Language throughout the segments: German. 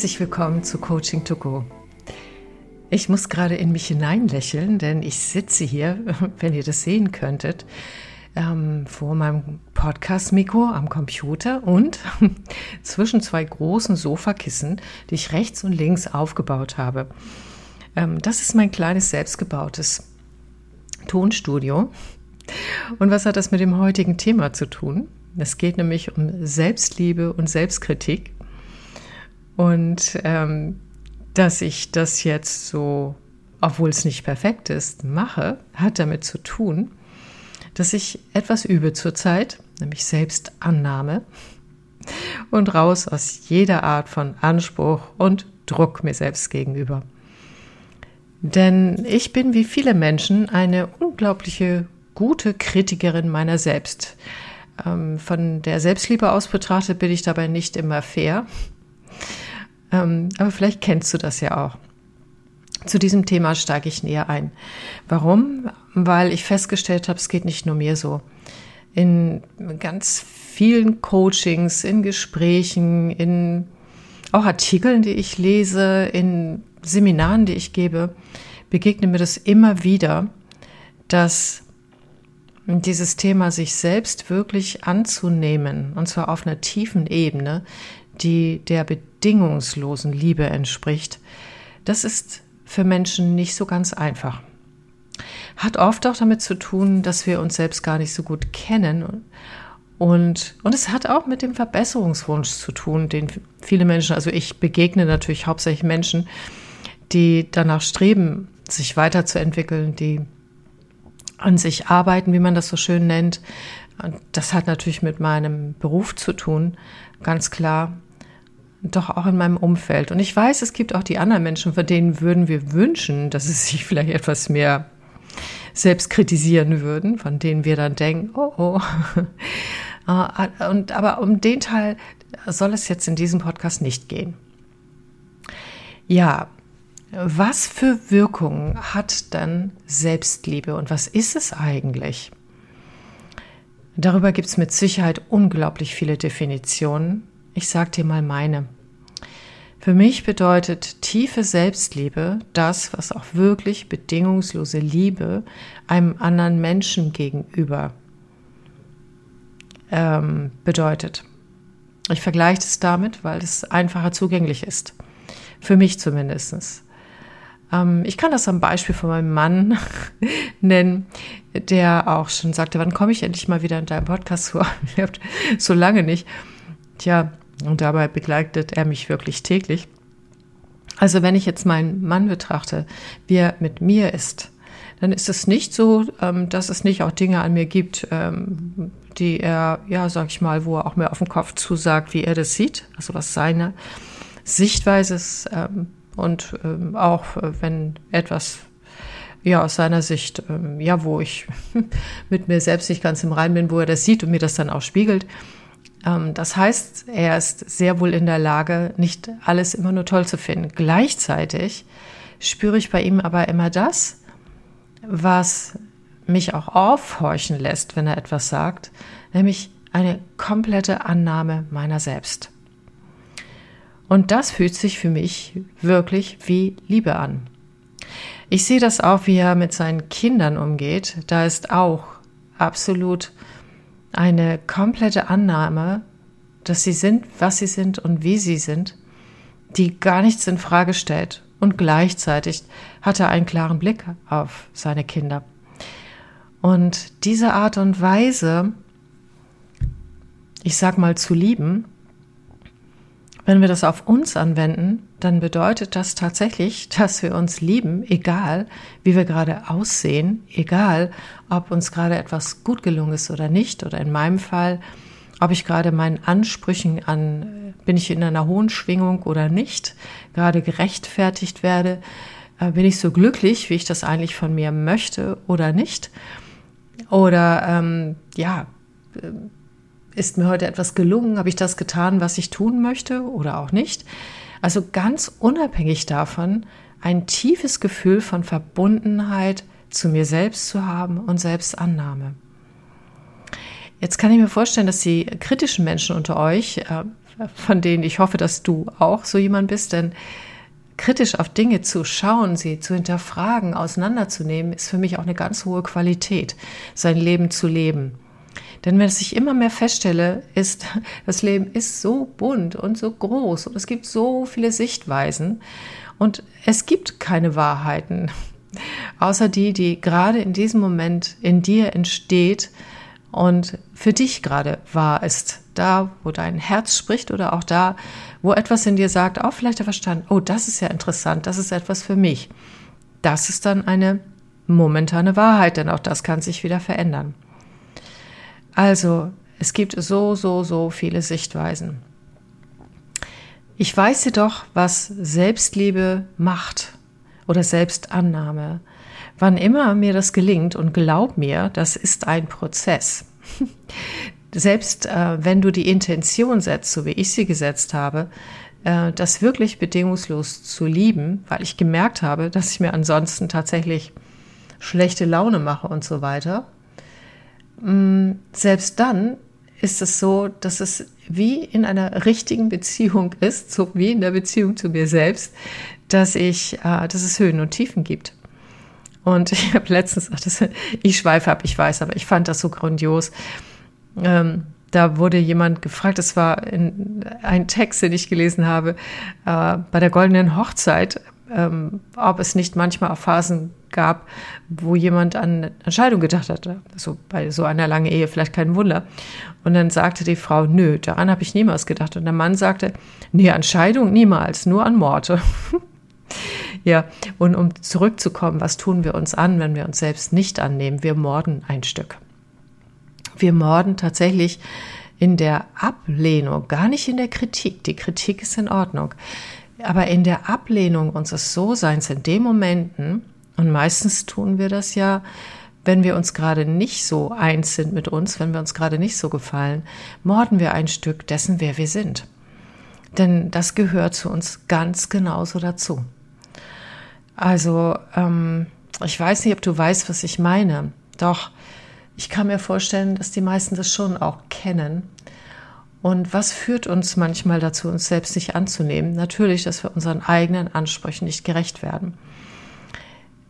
Herzlich willkommen zu Coaching to Go. Ich muss gerade in mich hineinlächeln, denn ich sitze hier, wenn ihr das sehen könntet, ähm, vor meinem Podcast-Mikro am Computer und zwischen zwei großen Sofakissen, die ich rechts und links aufgebaut habe. Ähm, das ist mein kleines selbstgebautes Tonstudio. Und was hat das mit dem heutigen Thema zu tun? Es geht nämlich um Selbstliebe und Selbstkritik. Und ähm, dass ich das jetzt so, obwohl es nicht perfekt ist, mache, hat damit zu tun, dass ich etwas übe zurzeit, nämlich Selbstannahme und raus aus jeder Art von Anspruch und Druck mir selbst gegenüber. Denn ich bin wie viele Menschen eine unglaubliche gute Kritikerin meiner selbst. Ähm, von der Selbstliebe aus betrachtet bin ich dabei nicht immer fair, aber vielleicht kennst du das ja auch. Zu diesem Thema steige ich näher ein. Warum? Weil ich festgestellt habe, es geht nicht nur mir so. In ganz vielen Coachings, in Gesprächen, in auch Artikeln, die ich lese, in Seminaren, die ich gebe, begegnet mir das immer wieder, dass dieses Thema sich selbst wirklich anzunehmen, und zwar auf einer tiefen Ebene, die der bedingungslosen Liebe entspricht, das ist für Menschen nicht so ganz einfach. Hat oft auch damit zu tun, dass wir uns selbst gar nicht so gut kennen. Und, und es hat auch mit dem Verbesserungswunsch zu tun, den viele Menschen, also ich begegne natürlich hauptsächlich Menschen, die danach streben, sich weiterzuentwickeln, die an sich arbeiten, wie man das so schön nennt. Und das hat natürlich mit meinem Beruf zu tun, ganz klar doch auch in meinem Umfeld. Und ich weiß, es gibt auch die anderen Menschen, von denen würden wir wünschen, dass sie sich vielleicht etwas mehr selbst kritisieren würden, von denen wir dann denken, oh oh. Ah, und aber um den Teil soll es jetzt in diesem Podcast nicht gehen. Ja, was für Wirkungen hat dann Selbstliebe und was ist es eigentlich? Darüber gibt es mit Sicherheit unglaublich viele Definitionen. Ich sage dir mal meine. Für mich bedeutet tiefe Selbstliebe das, was auch wirklich bedingungslose Liebe einem anderen Menschen gegenüber ähm, bedeutet. Ich vergleiche es damit, weil es einfacher zugänglich ist. Für mich zumindest. Ähm, ich kann das am Beispiel von meinem Mann nennen, der auch schon sagte, wann komme ich endlich mal wieder in deinem Podcast vor? so lange nicht. Tja, und dabei begleitet er mich wirklich täglich. Also wenn ich jetzt meinen Mann betrachte, wie er mit mir ist, dann ist es nicht so, ähm, dass es nicht auch Dinge an mir gibt, ähm, die er, ja, sag ich mal, wo er auch mir auf den Kopf zusagt, wie er das sieht, also was seine Sichtweise ist ähm, und auch äh, wenn etwas ja, aus seiner Sicht, ja, wo ich mit mir selbst nicht ganz im Rein bin, wo er das sieht und mir das dann auch spiegelt, das heißt, er ist sehr wohl in der Lage, nicht alles immer nur toll zu finden. Gleichzeitig spüre ich bei ihm aber immer das, was mich auch aufhorchen lässt, wenn er etwas sagt, nämlich eine komplette Annahme meiner selbst. Und das fühlt sich für mich wirklich wie Liebe an. Ich sehe das auch, wie er mit seinen Kindern umgeht. Da ist auch absolut eine komplette Annahme, dass sie sind, was sie sind und wie sie sind, die gar nichts in Frage stellt. Und gleichzeitig hat er einen klaren Blick auf seine Kinder. Und diese Art und Weise, ich sag mal, zu lieben, wenn wir das auf uns anwenden, dann bedeutet das tatsächlich, dass wir uns lieben, egal wie wir gerade aussehen, egal ob uns gerade etwas gut gelungen ist oder nicht, oder in meinem Fall, ob ich gerade meinen Ansprüchen an, bin ich in einer hohen Schwingung oder nicht, gerade gerechtfertigt werde, äh, bin ich so glücklich, wie ich das eigentlich von mir möchte oder nicht, oder ähm, ja, ist mir heute etwas gelungen? Habe ich das getan, was ich tun möchte oder auch nicht? Also ganz unabhängig davon, ein tiefes Gefühl von Verbundenheit zu mir selbst zu haben und Selbstannahme. Jetzt kann ich mir vorstellen, dass die kritischen Menschen unter euch, äh, von denen ich hoffe, dass du auch so jemand bist, denn kritisch auf Dinge zu schauen, sie zu hinterfragen, auseinanderzunehmen, ist für mich auch eine ganz hohe Qualität, sein Leben zu leben. Denn wenn ich immer mehr feststelle, ist, das Leben ist so bunt und so groß und es gibt so viele Sichtweisen und es gibt keine Wahrheiten, außer die, die gerade in diesem Moment in dir entsteht und für dich gerade wahr ist. Da, wo dein Herz spricht oder auch da, wo etwas in dir sagt, auch vielleicht der Verstand, oh, das ist ja interessant, das ist etwas für mich. Das ist dann eine momentane Wahrheit, denn auch das kann sich wieder verändern. Also, es gibt so, so, so viele Sichtweisen. Ich weiß jedoch, was Selbstliebe macht oder Selbstannahme. Wann immer mir das gelingt und glaub mir, das ist ein Prozess. Selbst äh, wenn du die Intention setzt, so wie ich sie gesetzt habe, äh, das wirklich bedingungslos zu lieben, weil ich gemerkt habe, dass ich mir ansonsten tatsächlich schlechte Laune mache und so weiter, selbst dann ist es so, dass es wie in einer richtigen Beziehung ist, so wie in der Beziehung zu mir selbst, dass ich, äh, dass es Höhen und Tiefen gibt. Und ich habe letztens, ach, das, ich schweife ab, ich weiß, aber ich fand das so grandios. Ähm, da wurde jemand gefragt, das war in, ein Text, den ich gelesen habe, äh, bei der goldenen Hochzeit, ähm, ob es nicht manchmal auch Phasen gab, wo jemand an Entscheidung gedacht hatte. So bei so einer langen Ehe vielleicht kein Wunder. Und dann sagte die Frau, nö, daran habe ich niemals gedacht. Und der Mann sagte, nee, an Scheidung niemals, nur an Morde. ja, und um zurückzukommen, was tun wir uns an, wenn wir uns selbst nicht annehmen? Wir morden ein Stück. Wir morden tatsächlich in der Ablehnung, gar nicht in der Kritik. Die Kritik ist in Ordnung. Aber in der Ablehnung unseres So-Seins in den Momenten, und meistens tun wir das ja, wenn wir uns gerade nicht so eins sind mit uns, wenn wir uns gerade nicht so gefallen, morden wir ein Stück dessen, wer wir sind. Denn das gehört zu uns ganz genauso dazu. Also, ähm, ich weiß nicht, ob du weißt, was ich meine. Doch, ich kann mir vorstellen, dass die meisten das schon auch kennen. Und was führt uns manchmal dazu, uns selbst nicht anzunehmen? Natürlich, dass wir unseren eigenen Ansprüchen nicht gerecht werden.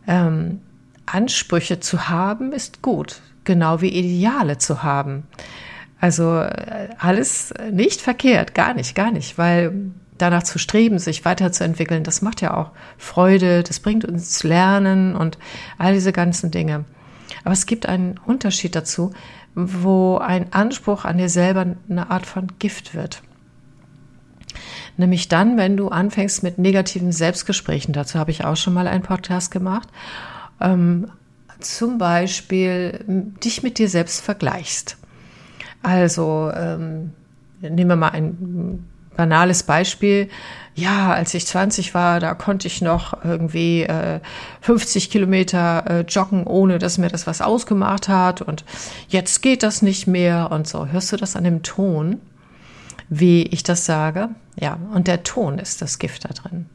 Ähm, Ansprüche zu haben ist gut, genau wie Ideale zu haben. Also äh, alles nicht verkehrt, gar nicht, gar nicht, weil danach zu streben, sich weiterzuentwickeln, das macht ja auch Freude, das bringt uns Lernen und all diese ganzen Dinge. Aber es gibt einen Unterschied dazu, wo ein Anspruch an dir selber eine Art von Gift wird. Nämlich dann, wenn du anfängst mit negativen Selbstgesprächen, dazu habe ich auch schon mal einen Podcast gemacht, ähm, zum Beispiel dich mit dir selbst vergleichst. Also ähm, nehmen wir mal ein banales Beispiel. Ja, als ich 20 war, da konnte ich noch irgendwie äh, 50 Kilometer äh, joggen, ohne dass mir das was ausgemacht hat. Und jetzt geht das nicht mehr und so. Hörst du das an dem Ton, wie ich das sage? Ja, und der Ton ist das Gift da drin.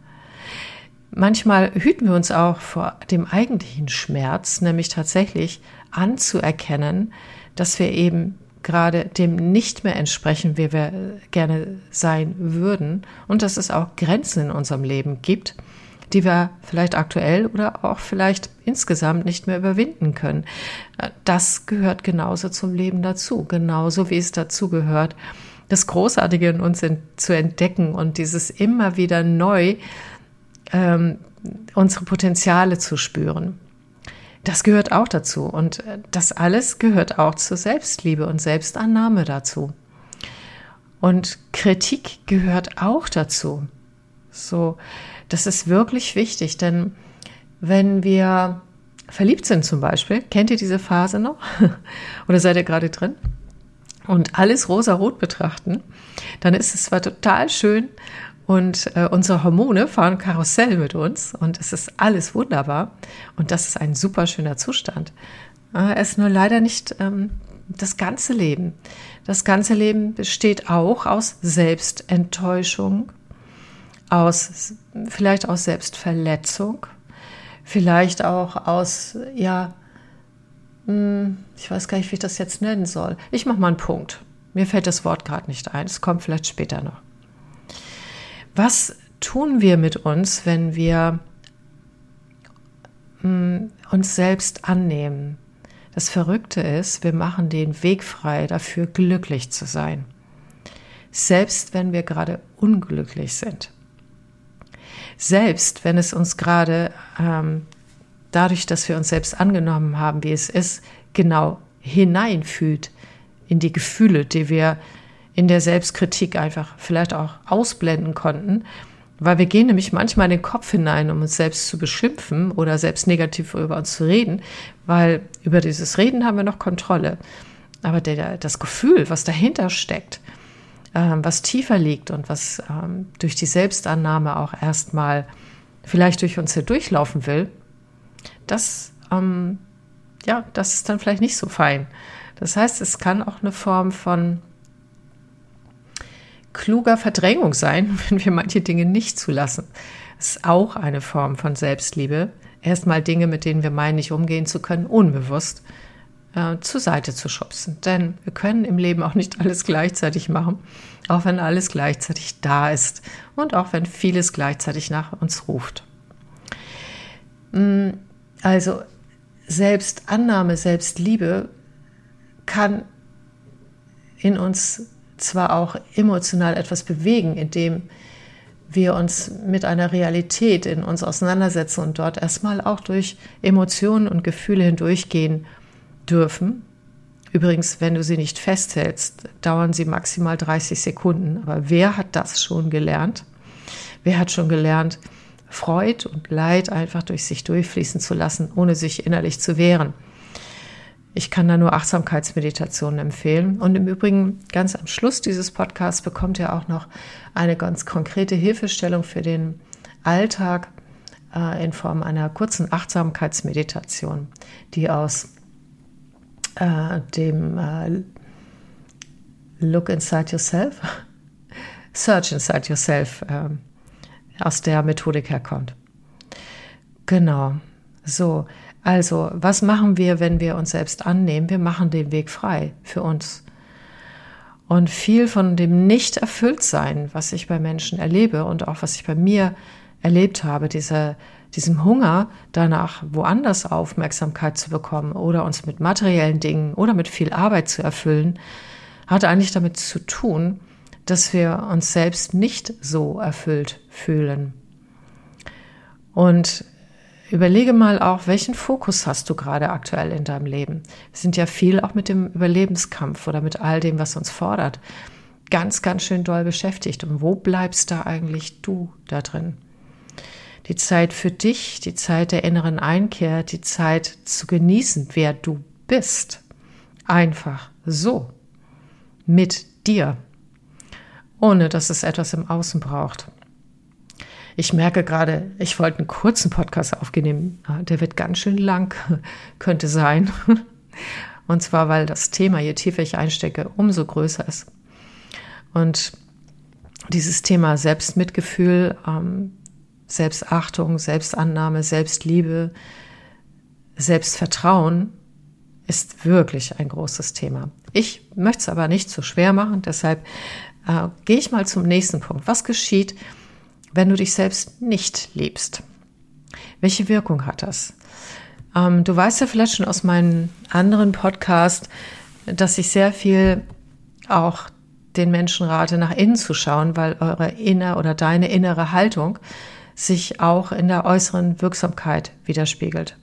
Manchmal hüten wir uns auch vor dem eigentlichen Schmerz, nämlich tatsächlich anzuerkennen, dass wir eben gerade dem nicht mehr entsprechen, wie wir gerne sein würden und dass es auch Grenzen in unserem Leben gibt, die wir vielleicht aktuell oder auch vielleicht insgesamt nicht mehr überwinden können. Das gehört genauso zum Leben dazu, genauso wie es dazu gehört, das Großartige in uns zu entdecken und dieses immer wieder neu ähm, unsere Potenziale zu spüren. Das gehört auch dazu. Und äh, das alles gehört auch zur Selbstliebe und Selbstannahme dazu. Und Kritik gehört auch dazu. So, das ist wirklich wichtig, denn wenn wir verliebt sind zum Beispiel, kennt ihr diese Phase noch? Oder seid ihr gerade drin? Und alles rosa-rot betrachten, dann ist es zwar total schön und äh, unsere Hormone fahren Karussell mit uns und es ist alles wunderbar. Und das ist ein super schöner Zustand. Äh, es ist nur leider nicht ähm, das ganze Leben. Das ganze Leben besteht auch aus Selbstenttäuschung, aus, vielleicht aus Selbstverletzung, vielleicht auch aus, ja, ich weiß gar nicht, wie ich das jetzt nennen soll. Ich mache mal einen Punkt. Mir fällt das Wort gerade nicht ein. Es kommt vielleicht später noch. Was tun wir mit uns, wenn wir mh, mm, uns selbst annehmen? Das Verrückte ist, wir machen den Weg frei dafür, glücklich zu sein. Selbst wenn wir gerade unglücklich sind. Selbst wenn es uns gerade ähm, dadurch, dass wir uns selbst angenommen haben, wie es ist, genau hineinfühlt in die Gefühle, die wir in der Selbstkritik einfach vielleicht auch ausblenden konnten, weil wir gehen nämlich manchmal in den Kopf hinein, um uns selbst zu beschimpfen oder selbst negativ über uns zu reden, weil über dieses Reden haben wir noch Kontrolle. Aber der, das Gefühl, was dahinter steckt, ähm, was tiefer liegt und was ähm, durch die Selbstannahme auch erstmal vielleicht durch uns hier durchlaufen will, das, ähm, ja, das ist dann vielleicht nicht so fein. Das heißt, es kann auch eine Form von kluger Verdrängung sein, wenn wir manche Dinge nicht zulassen. Das ist auch eine Form von Selbstliebe. Erstmal Dinge, mit denen wir meinen, nicht umgehen zu können, unbewusst äh, zur Seite zu schubsen. Denn wir können im Leben auch nicht alles gleichzeitig machen, auch wenn alles gleichzeitig da ist und auch wenn vieles gleichzeitig nach uns ruft. Mm, also Selbstannahme, Selbstliebe kann in uns zwar auch emotional etwas bewegen, indem wir uns mit einer Realität in uns auseinandersetzen und dort erstmal auch durch Emotionen und Gefühle hindurchgehen dürfen. Übrigens, wenn du sie nicht festhältst, dauern sie maximal 30 Sekunden. Aber wer hat das schon gelernt? Wer hat schon gelernt, Freud und Leid einfach durch sich durchfließen zu lassen, ohne sich innerlich zu wehren? Ich kann da nur Achtsamkeitsmeditationen empfehlen. Und im Übrigen, ganz am Schluss dieses Podcasts bekommt ihr auch noch eine ganz konkrete Hilfestellung für den Alltag äh, in Form einer kurzen Achtsamkeitsmeditation, die aus äh, dem äh, Look Inside Yourself, Search Inside Yourself äh, aus der Methodik herkommt. Genau. So, also, was machen wir, wenn wir uns selbst annehmen? Wir machen den Weg frei für uns. Und viel von dem Nicht-Erfülltsein, was ich bei Menschen erlebe und auch was ich bei mir erlebt habe, dieser, diesem Hunger danach, woanders Aufmerksamkeit zu bekommen oder uns mit materiellen Dingen oder mit viel Arbeit zu erfüllen, hat eigentlich damit zu tun, dass wir uns selbst nicht so erfüllt fühlen. Und Überlege mal auch, welchen Fokus hast du gerade aktuell in deinem Leben? Wir sind ja viel auch mit dem Überlebenskampf oder mit all dem, was uns fordert, ganz, ganz schön doll beschäftigt. Und wo bleibst da eigentlich du da drin? Die Zeit für dich, die Zeit der inneren Einkehr, die Zeit zu genießen, wer du bist. Einfach so. Mit dir. Ohne dass es etwas im Außen braucht. Ich merke gerade, ich wollte einen kurzen Podcast aufnehmen. Der wird ganz schön lang, könnte sein. Und zwar, weil das Thema, je tiefer ich einstecke, umso größer ist. Und dieses Thema Selbstmitgefühl, ähm, Selbstachtung, Selbstannahme, Selbstliebe, Selbstvertrauen ist wirklich ein großes Thema. Ich möchte es aber nicht zu schwer machen, deshalb äh, gehe ich mal zum nächsten Punkt. Was geschieht, wenn du dich selbst nicht liebst? Welche Wirkung hat das? Ähm, du weißt ja vielleicht schon aus meinen anderen Podcasts, dass ich sehr viel auch den Menschen rate, nach innen zu schauen, weil eure inner oder deine innere Haltung sich auch in der äußeren Wirksamkeit widerspiegelt.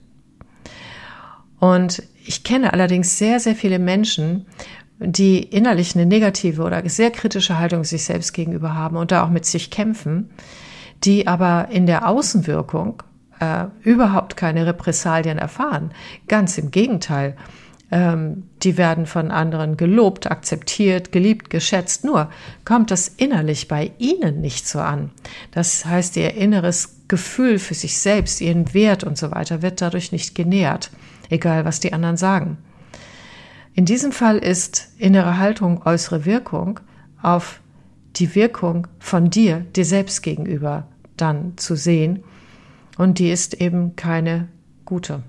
Und ich kenne allerdings sehr, sehr viele Menschen, die innerlich eine negative oder sehr kritische Haltung sich selbst gegenüber haben und da auch mit sich kämpfen, die aber in der Außenwirkung äh, überhaupt keine Repressalien erfahren. Ganz im Gegenteil. Ähm, die werden von anderen gelobt, akzeptiert, geliebt, geschätzt. Nur kommt das innerlich bei ihnen nicht so an. Das heißt, ihr inneres Gefühl für sich selbst, ihren Wert und so weiter wird dadurch nicht genährt, egal was die anderen sagen. In diesem Fall ist innere Haltung äußere Wirkung auf die Wirkung von dir, dir selbst gegenüber dann zu sehen. Und die ist eben keine gute.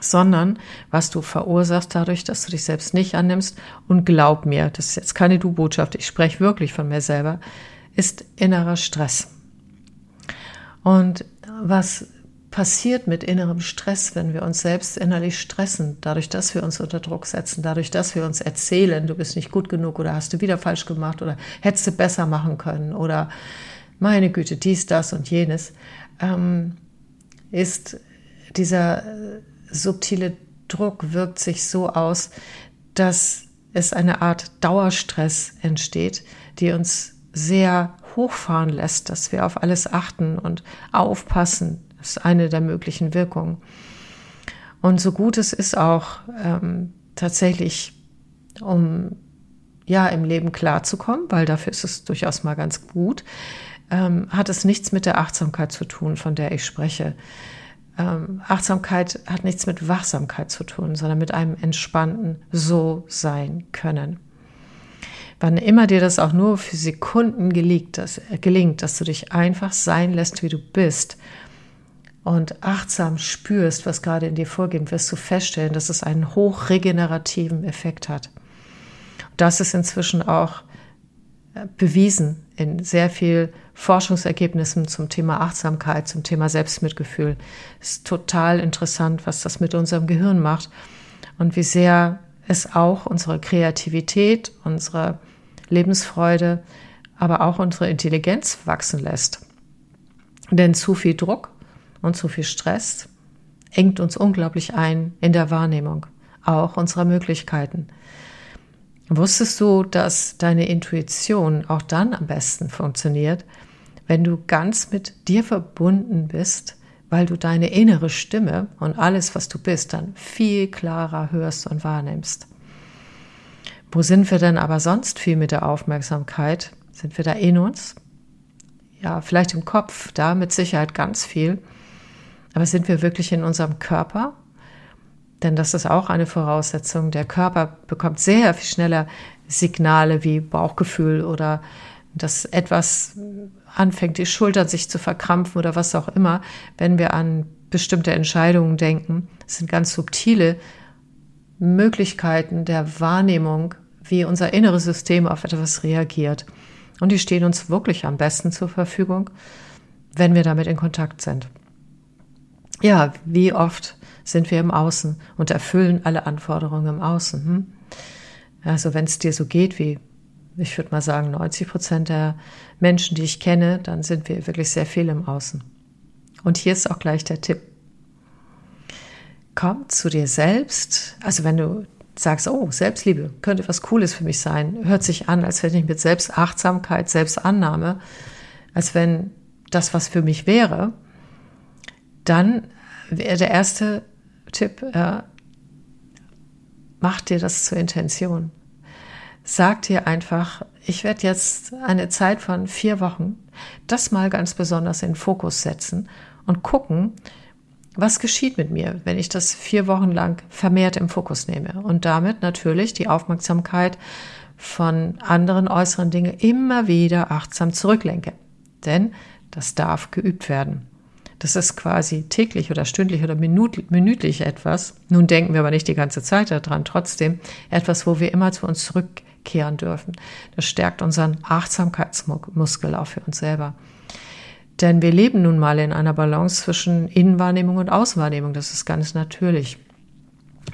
sondern was du verursachst dadurch, dass du dich selbst nicht annimmst. Und glaub mir, das ist jetzt keine Du-Botschaft, ich spreche wirklich von mir selber, ist innerer Stress. Und was passiert mit innerem Stress, wenn wir uns selbst innerlich stressen, dadurch, dass wir uns unter Druck setzen, dadurch, dass wir uns erzählen, du bist nicht gut genug oder hast du wieder falsch gemacht oder hättest du besser machen können oder meine Güte, dies, das und jenes, ähm, ist dieser äh, subtile Druck wirkt sich so aus, dass es eine Art Dauerstress entsteht, die uns sehr hochfahren lässt, dass wir auf alles achten und aufpassen. Das ist eine der möglichen Wirkungen. Und so gut es ist auch ähm, tatsächlich, um ja im Leben klarzukommen, weil dafür ist es durchaus mal ganz gut, ähm, hat es nichts mit der Achtsamkeit zu tun, von der ich spreche. Ähm, Achtsamkeit hat nichts mit Wachsamkeit zu tun, sondern mit einem entspannten So sein können. Wann immer dir das auch nur für Sekunden gelingt, dass, gelingt, dass du dich einfach sein lässt, wie du bist und achtsam spürst, was gerade in dir vorgeht, wirst du feststellen, dass es einen hochregenerativen Effekt hat. Das ist inzwischen auch äh, bewiesen in sehr viel Forschungsergebnissen zum Thema Achtsamkeit, zum Thema Selbstmitgefühl. Es ist total interessant, was das mit unserem Gehirn macht und wie sehr es auch unsere Kreativität, unsere Lebensfreude, aber auch unsere Intelligenz wachsen lässt. Denn zu viel Druck und zu viel Stress engt uns unglaublich ein in der Wahrnehmung, auch unserer Möglichkeiten. Wusstest du, dass deine Intuition auch dann am besten funktioniert, wenn du ganz mit dir verbunden bist, weil du deine innere Stimme und alles, was du bist, dann viel klarer hörst und wahrnimmst. Wo sind wir denn aber sonst viel mit der Aufmerksamkeit? Sind wir da in uns? Ja, vielleicht im Kopf, da mit Sicherheit ganz viel. Aber sind wir wirklich in unserem Körper? Denn das ist auch eine Voraussetzung. Der Körper bekommt sehr viel schneller Signale wie Bauchgefühl oder dass etwas anfängt, die Schultern sich zu verkrampfen oder was auch immer, wenn wir an bestimmte Entscheidungen denken. Das sind ganz subtile Möglichkeiten der Wahrnehmung, wie unser inneres System auf etwas reagiert. Und die stehen uns wirklich am besten zur Verfügung, wenn wir damit in Kontakt sind. Ja, wie oft sind wir im Außen und erfüllen alle Anforderungen im Außen. Hm? Also wenn es dir so geht wie, ich würde mal sagen, 90 Prozent der Menschen, die ich kenne, dann sind wir wirklich sehr viel im Außen. Und hier ist auch gleich der Tipp. Komm zu dir selbst. Also wenn du sagst, oh, Selbstliebe könnte was Cooles für mich sein, hört sich an, als wenn ich mit Selbstachtsamkeit, Selbstannahme, als wenn das was für mich wäre, dann der erste Tipp, äh, mach dir das zur Intention. Sag dir einfach, ich werde jetzt eine Zeit von vier Wochen das mal ganz besonders in Fokus setzen und gucken, was geschieht mit mir, wenn ich das vier Wochen lang vermehrt im Fokus nehme und damit natürlich die Aufmerksamkeit von anderen äußeren Dingen immer wieder achtsam zurücklenke. Denn das darf geübt werden. Das ist quasi täglich oder stündlich oder minütlich etwas. Nun denken wir aber nicht die ganze Zeit daran. Trotzdem etwas, wo wir immer zu uns zurückkehren dürfen. Das stärkt unseren Achtsamkeitsmuskel auch für uns selber. Denn wir leben nun mal in einer Balance zwischen Innenwahrnehmung und Außenwahrnehmung. Das ist ganz natürlich.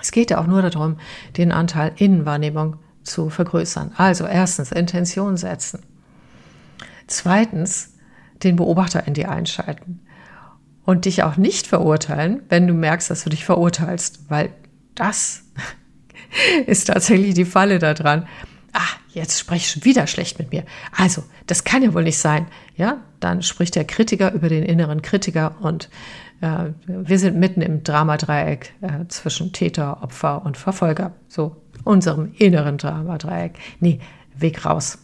Es geht ja auch nur darum, den Anteil Innenwahrnehmung zu vergrößern. Also erstens Intention setzen. Zweitens den Beobachter in dir einschalten und dich auch nicht verurteilen, wenn du merkst, dass du dich verurteilst, weil das ist tatsächlich die Falle da dran. Ah, jetzt spreche ich schon wieder schlecht mit mir. Also, das kann ja wohl nicht sein. Ja, dann spricht der Kritiker über den inneren Kritiker und äh, wir sind mitten im Dramadreieck äh, zwischen Täter, Opfer und Verfolger. So, unserem inneren Dramadreieck. Nee, Weg raus.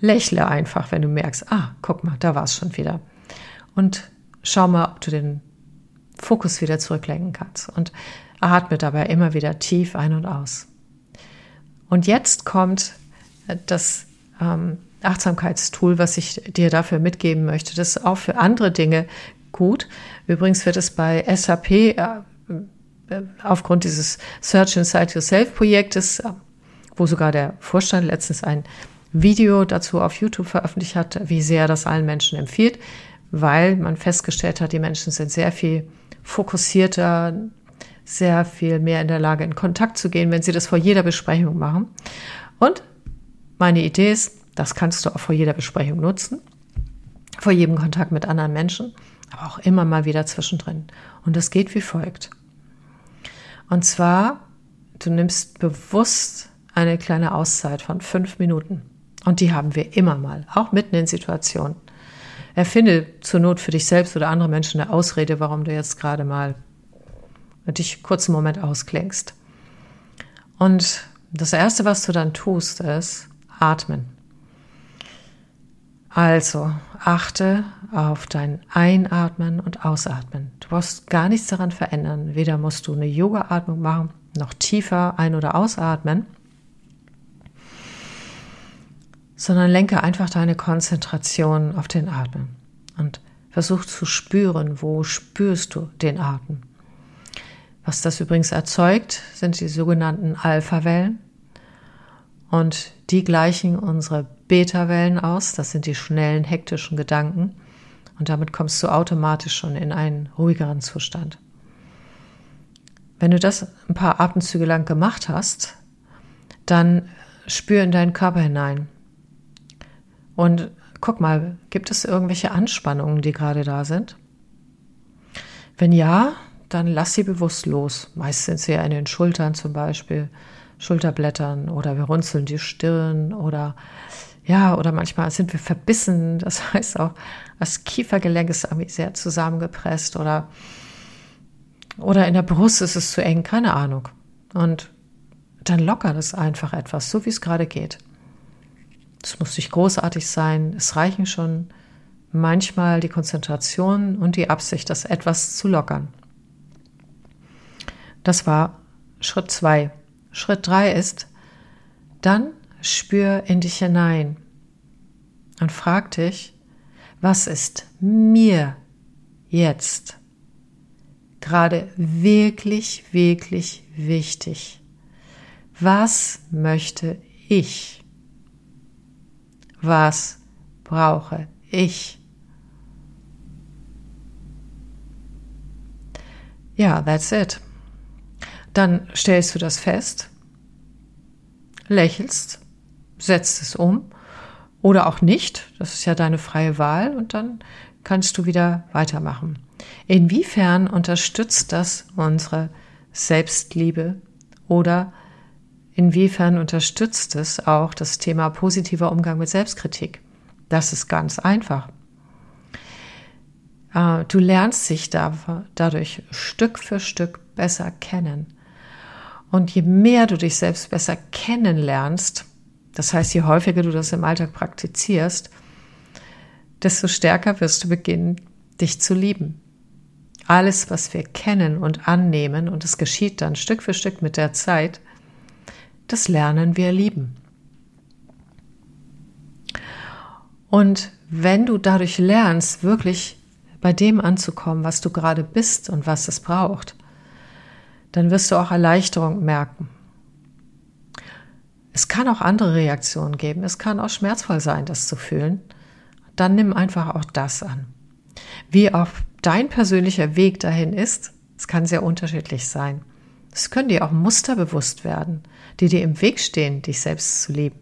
Lächle einfach, wenn du merkst, ah, guck mal, da war es schon wieder. Und schau mal, ob du den Fokus wieder zurücklenken kannst. Und atme dabei immer wieder tief ein und aus. Und jetzt kommt das ähm, Achtsamkeitstool, was ich dir dafür mitgeben möchte. Das ist auch für andere Dinge gut. Übrigens wird es bei SAP äh, äh, aufgrund dieses Search Inside Yourself Projektes, wo sogar der Vorstand letztens ein Video dazu auf YouTube veröffentlicht hat, wie sehr das allen Menschen empfiehlt, weil man festgestellt hat, die Menschen sind sehr viel fokussierter, sehr viel mehr in der Lage, in Kontakt zu gehen, wenn sie das vor jeder Besprechung machen. Und meine Idee ist, das kannst du auch vor jeder Besprechung nutzen, vor jedem Kontakt mit anderen Menschen, aber auch immer mal wieder zwischendrin. Und das geht wie folgt. Und zwar, du nimmst bewusst eine kleine Auszeit von fünf Minuten. Und die haben wir immer mal, auch mitten in Situationen. Erfinde zur Not für dich selbst oder andere Menschen eine Ausrede, warum du jetzt gerade mal dich kurz einen Moment ausklingst. Und das Erste, was du dann tust, ist atmen. Also achte auf dein Einatmen und Ausatmen. Du brauchst gar nichts daran verändern. Weder musst du eine Yoga-Atmung machen, noch tiefer ein- oder ausatmen, sondern lenke einfach deine Konzentration auf den Atmen und versuch zu spüren, wo spürst du den Atem. Was das übrigens erzeugt, sind die sogenannten Alpha-Wellen. Und die gleichen unsere Beta-Wellen aus. Das sind die schnellen, hektischen Gedanken. Und damit kommst du automatisch schon in einen ruhigeren Zustand. Wenn du das ein paar Atemzüge lang gemacht hast, dann spür in deinen Körper hinein. Und guck mal, gibt es irgendwelche Anspannungen, die gerade da sind? Wenn ja, dann lass sie bewusst los. Meist sind sie ja in den Schultern zum Beispiel, Schulterblättern oder wir runzeln die Stirn oder ja, oder manchmal sind wir verbissen. Das heißt auch, das Kiefergelenk ist sehr zusammengepresst oder, oder in der Brust ist es zu eng, keine Ahnung. Und dann lockert es einfach etwas, so wie es gerade geht. Es muss nicht großartig sein. Es reichen schon manchmal die Konzentration und die Absicht, das etwas zu lockern. Das war Schritt zwei. Schritt drei ist, dann spür in dich hinein und frag dich, was ist mir jetzt gerade wirklich, wirklich wichtig? Was möchte ich? Was brauche ich? Ja, that's it. Dann stellst du das fest, lächelst, setzt es um oder auch nicht. Das ist ja deine freie Wahl und dann kannst du wieder weitermachen. Inwiefern unterstützt das unsere Selbstliebe oder inwiefern unterstützt es auch das Thema positiver Umgang mit Selbstkritik? Das ist ganz einfach. Äh, du lernst dich dadurch Stück für Stück besser kennen. Und je mehr du dich selbst besser kennenlernst, das heißt, je häufiger du das im Alltag praktizierst, desto stärker wirst du beginnen, dich zu lieben. Alles, was wir kennen und annehmen, und es geschieht dann Stück für Stück mit der Zeit, das lernen wir lieben. Und wenn du dadurch lernst, wirklich bei dem anzukommen, was du gerade bist und was es braucht, dann wirst du auch Erleichterung merken. Es kann auch andere Reaktionen geben. Es kann auch schmerzvoll sein, das zu fühlen. Dann nimm einfach auch das an. Wie auch dein persönlicher Weg dahin ist, es kann sehr unterschiedlich sein. Es können dir auch Muster bewusst werden, die dir im Weg stehen, dich selbst zu lieben.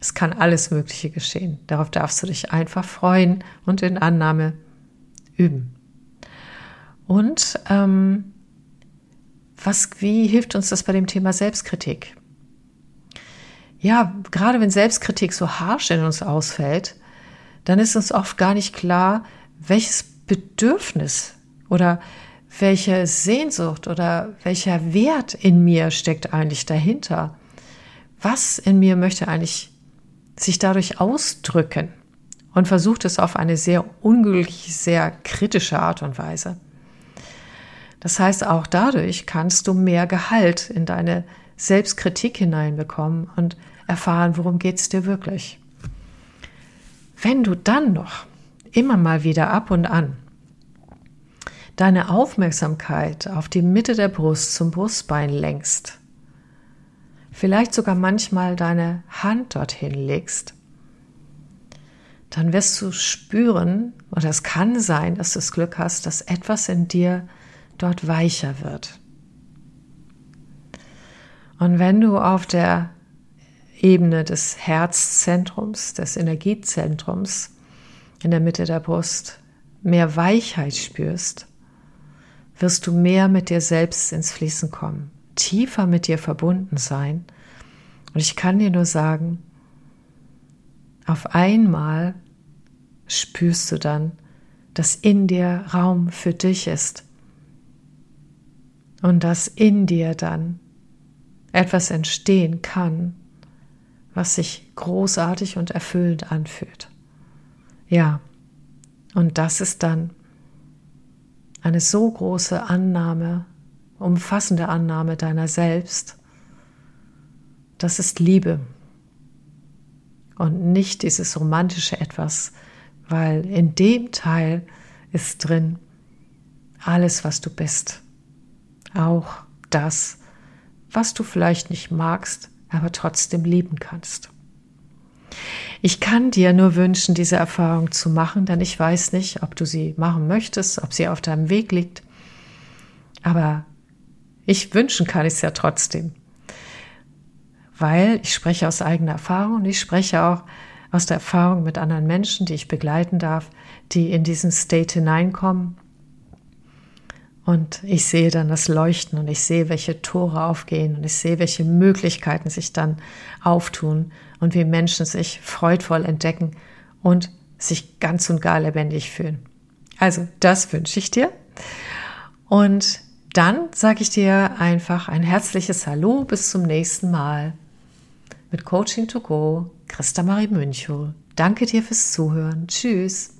Es kann alles Mögliche geschehen. Darauf darfst du dich einfach freuen und in Annahme üben. Und ähm, was, wie hilft uns das bei dem Thema Selbstkritik? Ja, gerade wenn Selbstkritik so harsch in uns ausfällt, dann ist uns oft gar nicht klar, welches Bedürfnis oder welche Sehnsucht oder welcher Wert in mir steckt eigentlich dahinter. Was in mir möchte eigentlich sich dadurch ausdrücken und versucht es auf eine sehr unglückliche, sehr kritische Art und Weise. Das heißt, auch dadurch kannst du mehr Gehalt in deine Selbstkritik hineinbekommen und erfahren, worum geht es dir wirklich. Wenn du dann noch immer mal wieder ab und an deine Aufmerksamkeit auf die Mitte der Brust zum Brustbein lenkst, vielleicht sogar manchmal deine Hand dorthin legst, dann wirst du spüren, oder es kann sein, dass du das Glück hast, dass etwas in dir dort weicher wird. Und wenn du auf der Ebene des Herzzentrums, des Energiezentrums in der Mitte der Brust mehr Weichheit spürst, wirst du mehr mit dir selbst ins Fließen kommen, tiefer mit dir verbunden sein. Und ich kann dir nur sagen, auf einmal spürst du dann, dass in dir Raum für dich ist und dass in dir dann etwas entstehen kann, was sich großartig und erfüllend anfühlt. Ja, und das ist dann eine so große Annahme, umfassende Annahme deiner selbst. Das ist Liebe und nicht dieses romantische etwas, weil in dem Teil ist drin alles, was du bist. Auch das, was du vielleicht nicht magst, aber trotzdem lieben kannst. Ich kann dir nur wünschen, diese Erfahrung zu machen, denn ich weiß nicht, ob du sie machen möchtest, ob sie auf deinem Weg liegt. Aber ich wünschen kann ich es ja trotzdem. Weil ich spreche aus eigener Erfahrung und ich spreche auch aus der Erfahrung mit anderen Menschen, die ich begleiten darf, die in diesen State hineinkommen. Und ich sehe dann das Leuchten und ich sehe, welche Tore aufgehen und ich sehe, welche Möglichkeiten sich dann auftun und wie Menschen sich freudvoll entdecken und sich ganz und gar lebendig fühlen. Also, das wünsche ich dir. Und dann sage ich dir einfach ein herzliches Hallo bis zum nächsten Mal mit Coaching to Go, Christa Marie Münchow. Danke dir fürs Zuhören. Tschüss.